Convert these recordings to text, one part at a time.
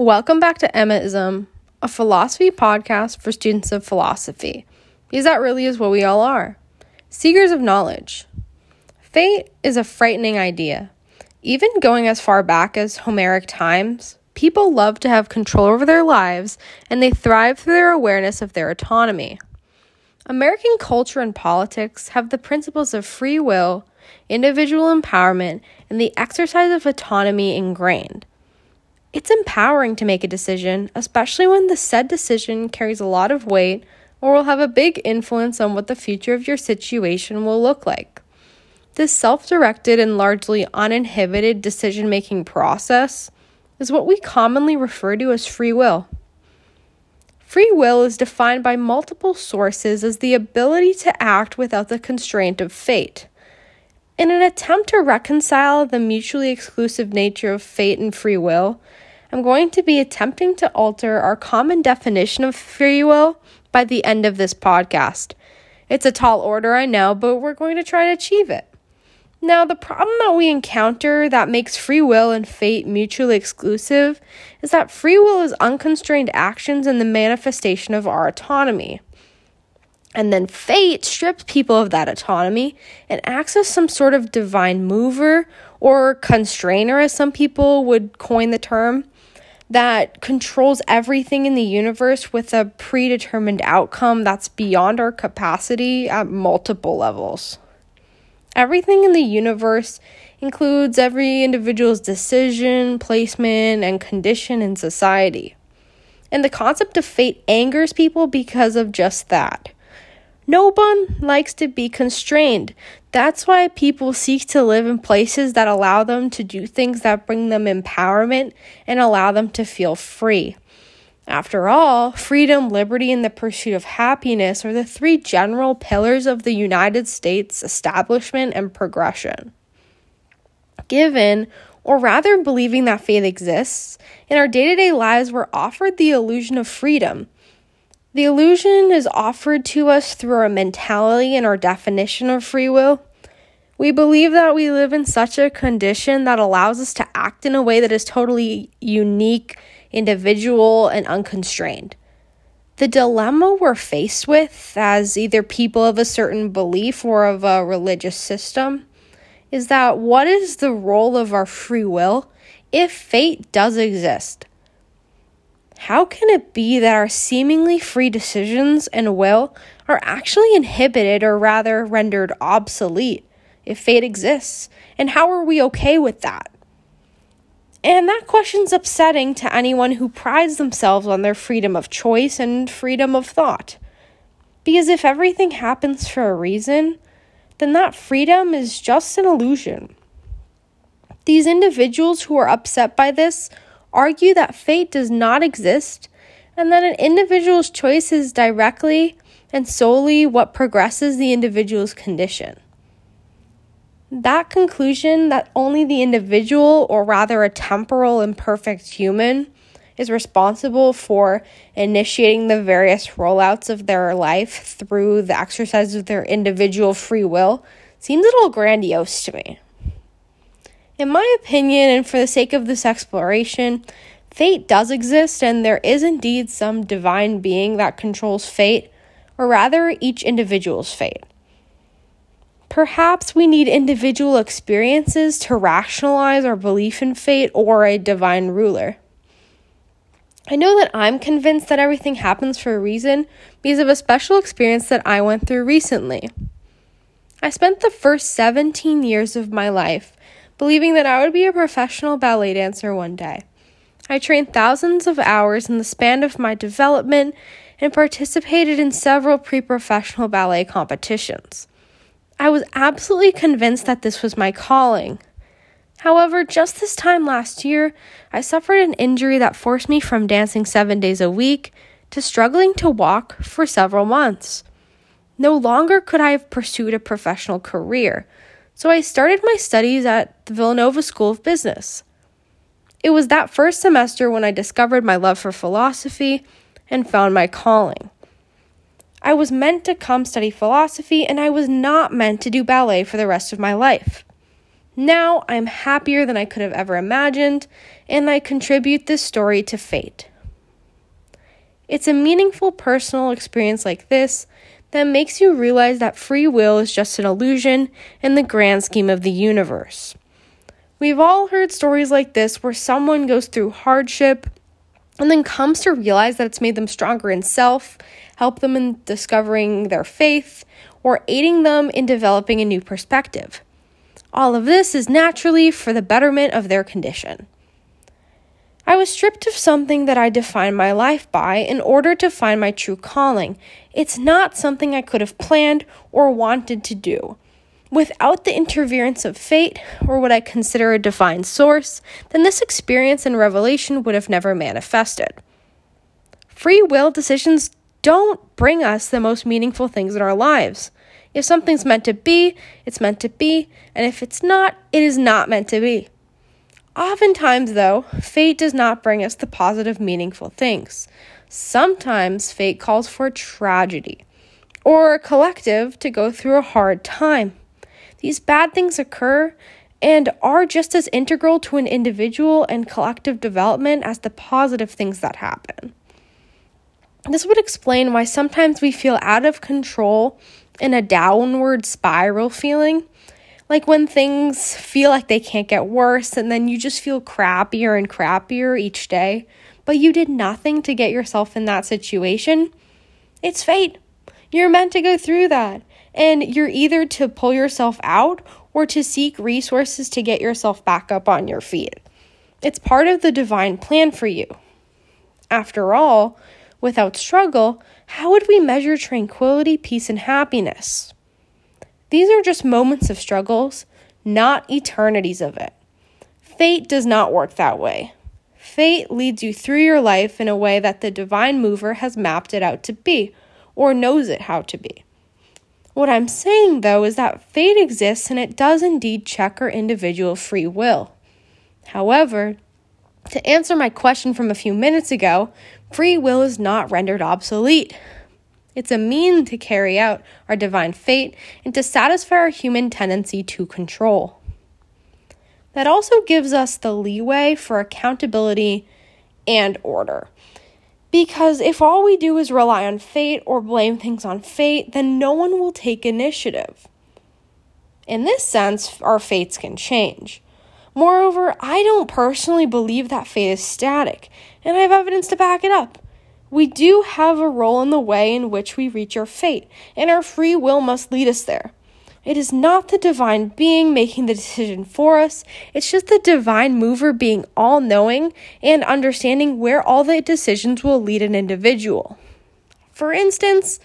Welcome back to Emmaism, a philosophy podcast for students of philosophy, because that really is what we all are seekers of knowledge. Fate is a frightening idea. Even going as far back as Homeric times, people love to have control over their lives and they thrive through their awareness of their autonomy. American culture and politics have the principles of free will, individual empowerment, and the exercise of autonomy ingrained. It's empowering to make a decision, especially when the said decision carries a lot of weight or will have a big influence on what the future of your situation will look like. This self directed and largely uninhibited decision making process is what we commonly refer to as free will. Free will is defined by multiple sources as the ability to act without the constraint of fate. In an attempt to reconcile the mutually exclusive nature of fate and free will, I'm going to be attempting to alter our common definition of free will by the end of this podcast. It's a tall order, I know, but we're going to try to achieve it. Now, the problem that we encounter that makes free will and fate mutually exclusive is that free will is unconstrained actions and the manifestation of our autonomy. And then fate strips people of that autonomy and acts as some sort of divine mover or constrainer, as some people would coin the term, that controls everything in the universe with a predetermined outcome that's beyond our capacity at multiple levels. Everything in the universe includes every individual's decision, placement, and condition in society. And the concept of fate angers people because of just that. No one likes to be constrained. That's why people seek to live in places that allow them to do things that bring them empowerment and allow them to feel free. After all, freedom, liberty, and the pursuit of happiness are the three general pillars of the United States establishment and progression. Given, or rather believing that faith exists, in our day to day lives, we're offered the illusion of freedom. The illusion is offered to us through our mentality and our definition of free will. We believe that we live in such a condition that allows us to act in a way that is totally unique individual, and unconstrained. The dilemma we're faced with as either people of a certain belief or of a religious system is that what is the role of our free will if fate does exist? How can it be that our seemingly free decisions and will are actually inhibited or rather rendered obsolete if fate exists? And how are we okay with that? And that question's upsetting to anyone who prides themselves on their freedom of choice and freedom of thought. Because if everything happens for a reason, then that freedom is just an illusion. These individuals who are upset by this argue that fate does not exist and that an individual's choice is directly and solely what progresses the individual's condition. That conclusion that only the individual, or rather a temporal imperfect human, is responsible for initiating the various rollouts of their life through the exercise of their individual free will seems a little grandiose to me. In my opinion, and for the sake of this exploration, fate does exist and there is indeed some divine being that controls fate, or rather, each individual's fate. Perhaps we need individual experiences to rationalize our belief in fate or a divine ruler. I know that I'm convinced that everything happens for a reason because of a special experience that I went through recently. I spent the first 17 years of my life believing that I would be a professional ballet dancer one day. I trained thousands of hours in the span of my development and participated in several pre professional ballet competitions. I was absolutely convinced that this was my calling. However, just this time last year, I suffered an injury that forced me from dancing seven days a week to struggling to walk for several months. No longer could I have pursued a professional career, so I started my studies at the Villanova School of Business. It was that first semester when I discovered my love for philosophy and found my calling. I was meant to come study philosophy, and I was not meant to do ballet for the rest of my life. Now I'm happier than I could have ever imagined, and I contribute this story to fate. It's a meaningful personal experience like this that makes you realize that free will is just an illusion in the grand scheme of the universe. We've all heard stories like this where someone goes through hardship and then comes to realize that it's made them stronger in self, help them in discovering their faith, or aiding them in developing a new perspective. All of this is naturally for the betterment of their condition. I was stripped of something that I defined my life by in order to find my true calling. It's not something I could have planned or wanted to do. Without the interference of fate, or what I consider a divine source, then this experience and revelation would have never manifested. Free will decisions don't bring us the most meaningful things in our lives. If something's meant to be, it's meant to be, and if it's not, it is not meant to be. Oftentimes, though, fate does not bring us the positive, meaningful things. Sometimes fate calls for tragedy or a collective to go through a hard time. These bad things occur and are just as integral to an individual and collective development as the positive things that happen. This would explain why sometimes we feel out of control in a downward spiral feeling. Like when things feel like they can't get worse, and then you just feel crappier and crappier each day, but you did nothing to get yourself in that situation. It's fate. You're meant to go through that. And you're either to pull yourself out or to seek resources to get yourself back up on your feet. It's part of the divine plan for you. After all, without struggle, how would we measure tranquility, peace, and happiness? These are just moments of struggles, not eternities of it. Fate does not work that way. Fate leads you through your life in a way that the divine mover has mapped it out to be, or knows it how to be. What I'm saying, though, is that fate exists and it does indeed check our individual free will. However, to answer my question from a few minutes ago, free will is not rendered obsolete. It's a mean to carry out our divine fate and to satisfy our human tendency to control. That also gives us the leeway for accountability and order. Because if all we do is rely on fate or blame things on fate, then no one will take initiative. In this sense, our fates can change. Moreover, I don't personally believe that fate is static, and I have evidence to back it up. We do have a role in the way in which we reach our fate, and our free will must lead us there. It is not the divine being making the decision for us, it's just the divine mover being all knowing and understanding where all the decisions will lead an individual. For instance,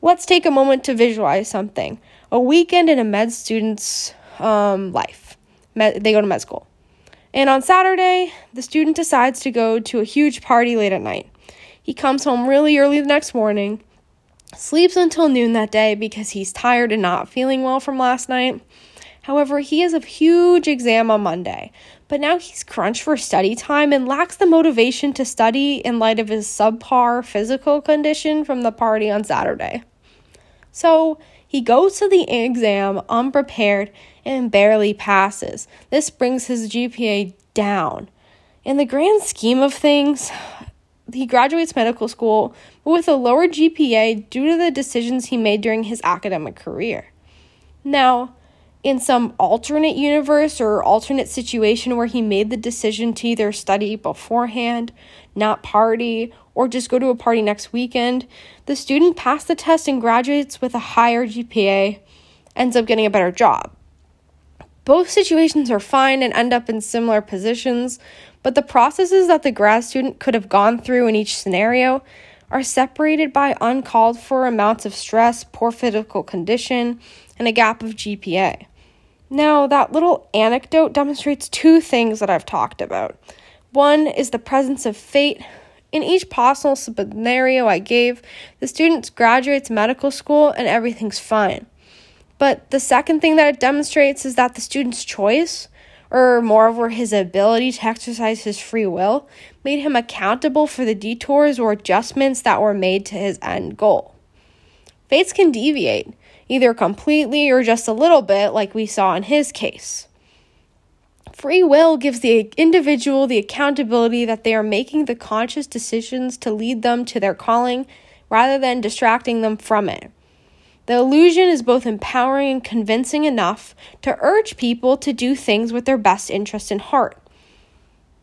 let's take a moment to visualize something a weekend in a med student's um, life. Med- they go to med school. And on Saturday, the student decides to go to a huge party late at night. He comes home really early the next morning, sleeps until noon that day because he's tired and not feeling well from last night. However, he has a huge exam on Monday, but now he's crunched for study time and lacks the motivation to study in light of his subpar physical condition from the party on Saturday. So he goes to the exam unprepared and barely passes. This brings his GPA down. In the grand scheme of things, he graduates medical school, but with a lower GPA due to the decisions he made during his academic career. Now, in some alternate universe or alternate situation where he made the decision to either study beforehand, not party, or just go to a party next weekend, the student passed the test and graduates with a higher GPA, ends up getting a better job. Both situations are fine and end up in similar positions, but the processes that the grad student could have gone through in each scenario are separated by uncalled for amounts of stress, poor physical condition, and a gap of GPA. Now, that little anecdote demonstrates two things that I've talked about. One is the presence of fate. In each possible scenario I gave, the student graduates medical school and everything's fine. But the second thing that it demonstrates is that the student's choice or moreover his ability to exercise his free will, made him accountable for the detours or adjustments that were made to his end goal. Fates can deviate, either completely or just a little bit, like we saw in his case. Free will gives the individual the accountability that they are making the conscious decisions to lead them to their calling rather than distracting them from it. The illusion is both empowering and convincing enough to urge people to do things with their best interest in heart.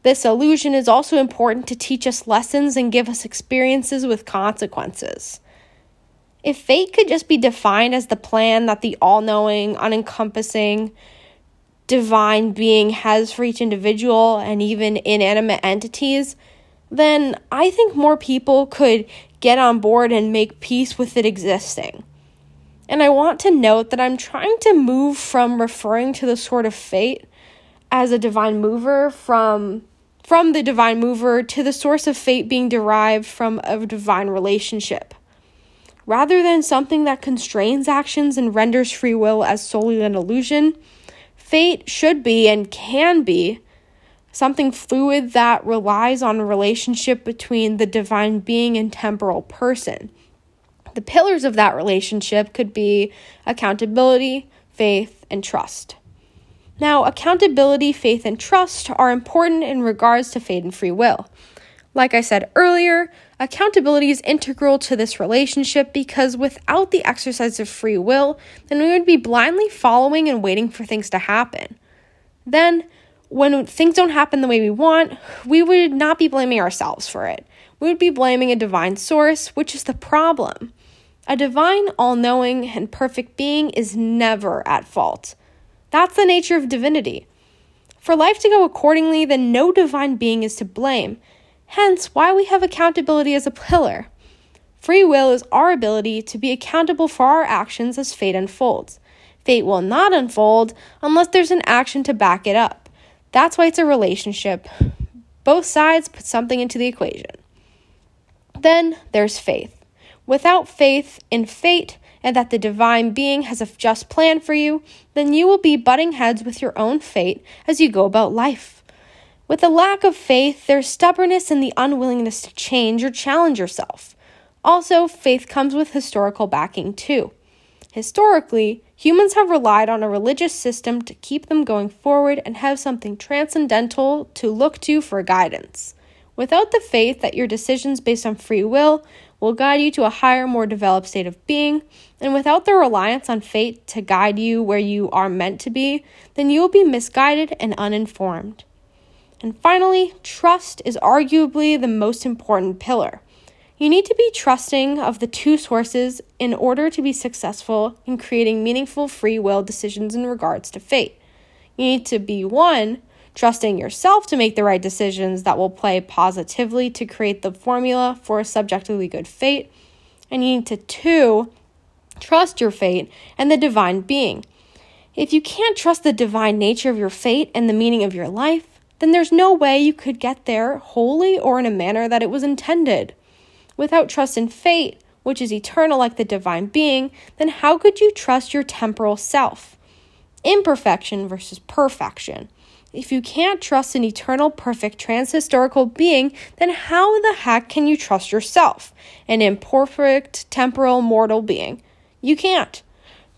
This illusion is also important to teach us lessons and give us experiences with consequences. If fate could just be defined as the plan that the all knowing, unencompassing, divine being has for each individual and even inanimate entities, then I think more people could get on board and make peace with it existing. And I want to note that I'm trying to move from referring to the sort of fate as a divine mover from from the divine mover to the source of fate being derived from a divine relationship. Rather than something that constrains actions and renders free will as solely an illusion, fate should be and can be something fluid that relies on a relationship between the divine being and temporal person. The pillars of that relationship could be accountability, faith, and trust. Now, accountability, faith, and trust are important in regards to fate and free will. Like I said earlier, accountability is integral to this relationship because without the exercise of free will, then we would be blindly following and waiting for things to happen. Then, when things don't happen the way we want, we would not be blaming ourselves for it. We would be blaming a divine source, which is the problem. A divine, all knowing, and perfect being is never at fault. That's the nature of divinity. For life to go accordingly, then no divine being is to blame, hence, why we have accountability as a pillar. Free will is our ability to be accountable for our actions as fate unfolds. Fate will not unfold unless there's an action to back it up. That's why it's a relationship. Both sides put something into the equation. Then there's faith. Without faith in fate, and that the divine being has a just plan for you, then you will be butting heads with your own fate as you go about life. With a lack of faith, there's stubbornness and the unwillingness to change or challenge yourself. Also, faith comes with historical backing too. Historically, humans have relied on a religious system to keep them going forward and have something transcendental to look to for guidance. Without the faith that your decisions based on free will will guide you to a higher, more developed state of being, and without the reliance on fate to guide you where you are meant to be, then you will be misguided and uninformed. And finally, trust is arguably the most important pillar. You need to be trusting of the two sources in order to be successful in creating meaningful free will decisions in regards to fate. You need to be one, trusting yourself to make the right decisions that will play positively to create the formula for a subjectively good fate. And you need to, two, trust your fate and the divine being. If you can't trust the divine nature of your fate and the meaning of your life, then there's no way you could get there wholly or in a manner that it was intended. Without trust in fate, which is eternal like the divine being, then how could you trust your temporal self? Imperfection versus perfection. If you can't trust an eternal, perfect, transhistorical being, then how the heck can you trust yourself, an imperfect, temporal, mortal being? You can't.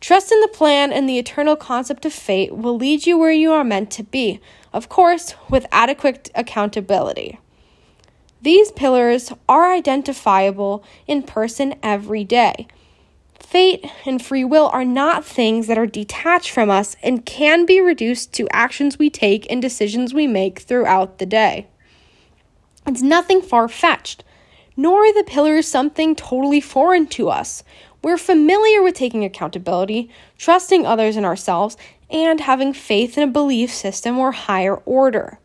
Trust in the plan and the eternal concept of fate will lead you where you are meant to be, of course, with adequate accountability. These pillars are identifiable in person every day. Fate and free will are not things that are detached from us and can be reduced to actions we take and decisions we make throughout the day. It's nothing far fetched, nor are the pillars something totally foreign to us. We're familiar with taking accountability, trusting others and ourselves, and having faith in a belief system or higher order.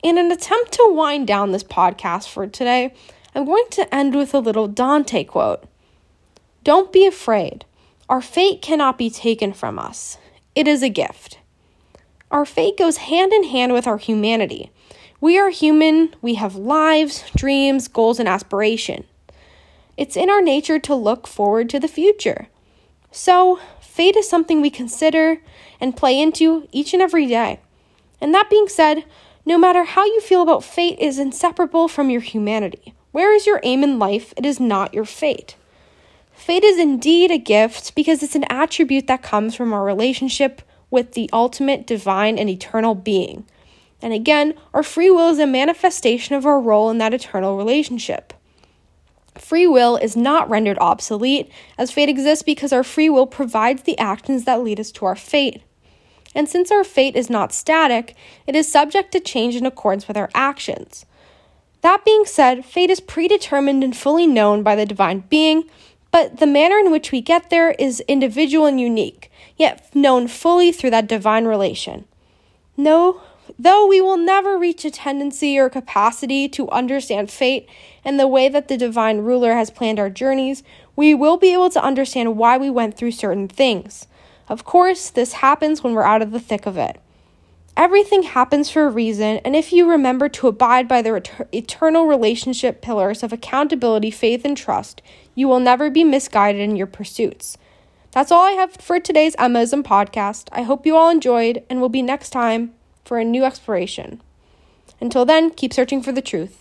In an attempt to wind down this podcast for today, I'm going to end with a little Dante quote. Don't be afraid. Our fate cannot be taken from us, it is a gift. Our fate goes hand in hand with our humanity. We are human, we have lives, dreams, goals, and aspiration. It's in our nature to look forward to the future. So, fate is something we consider and play into each and every day. And that being said, no matter how you feel about fate is inseparable from your humanity. Where is your aim in life? It is not your fate. Fate is indeed a gift because it's an attribute that comes from our relationship with the ultimate divine and eternal being. And again, our free will is a manifestation of our role in that eternal relationship. Free will is not rendered obsolete, as fate exists because our free will provides the actions that lead us to our fate. And since our fate is not static, it is subject to change in accordance with our actions. That being said, fate is predetermined and fully known by the divine being, but the manner in which we get there is individual and unique, yet known fully through that divine relation. No, though we will never reach a tendency or capacity to understand fate and the way that the divine ruler has planned our journeys, we will be able to understand why we went through certain things. Of course, this happens when we're out of the thick of it. Everything happens for a reason, and if you remember to abide by the eternal relationship pillars of accountability, faith, and trust, you will never be misguided in your pursuits. That's all I have for today's Emmaism podcast. I hope you all enjoyed, and we'll be next time for a new exploration. Until then, keep searching for the truth.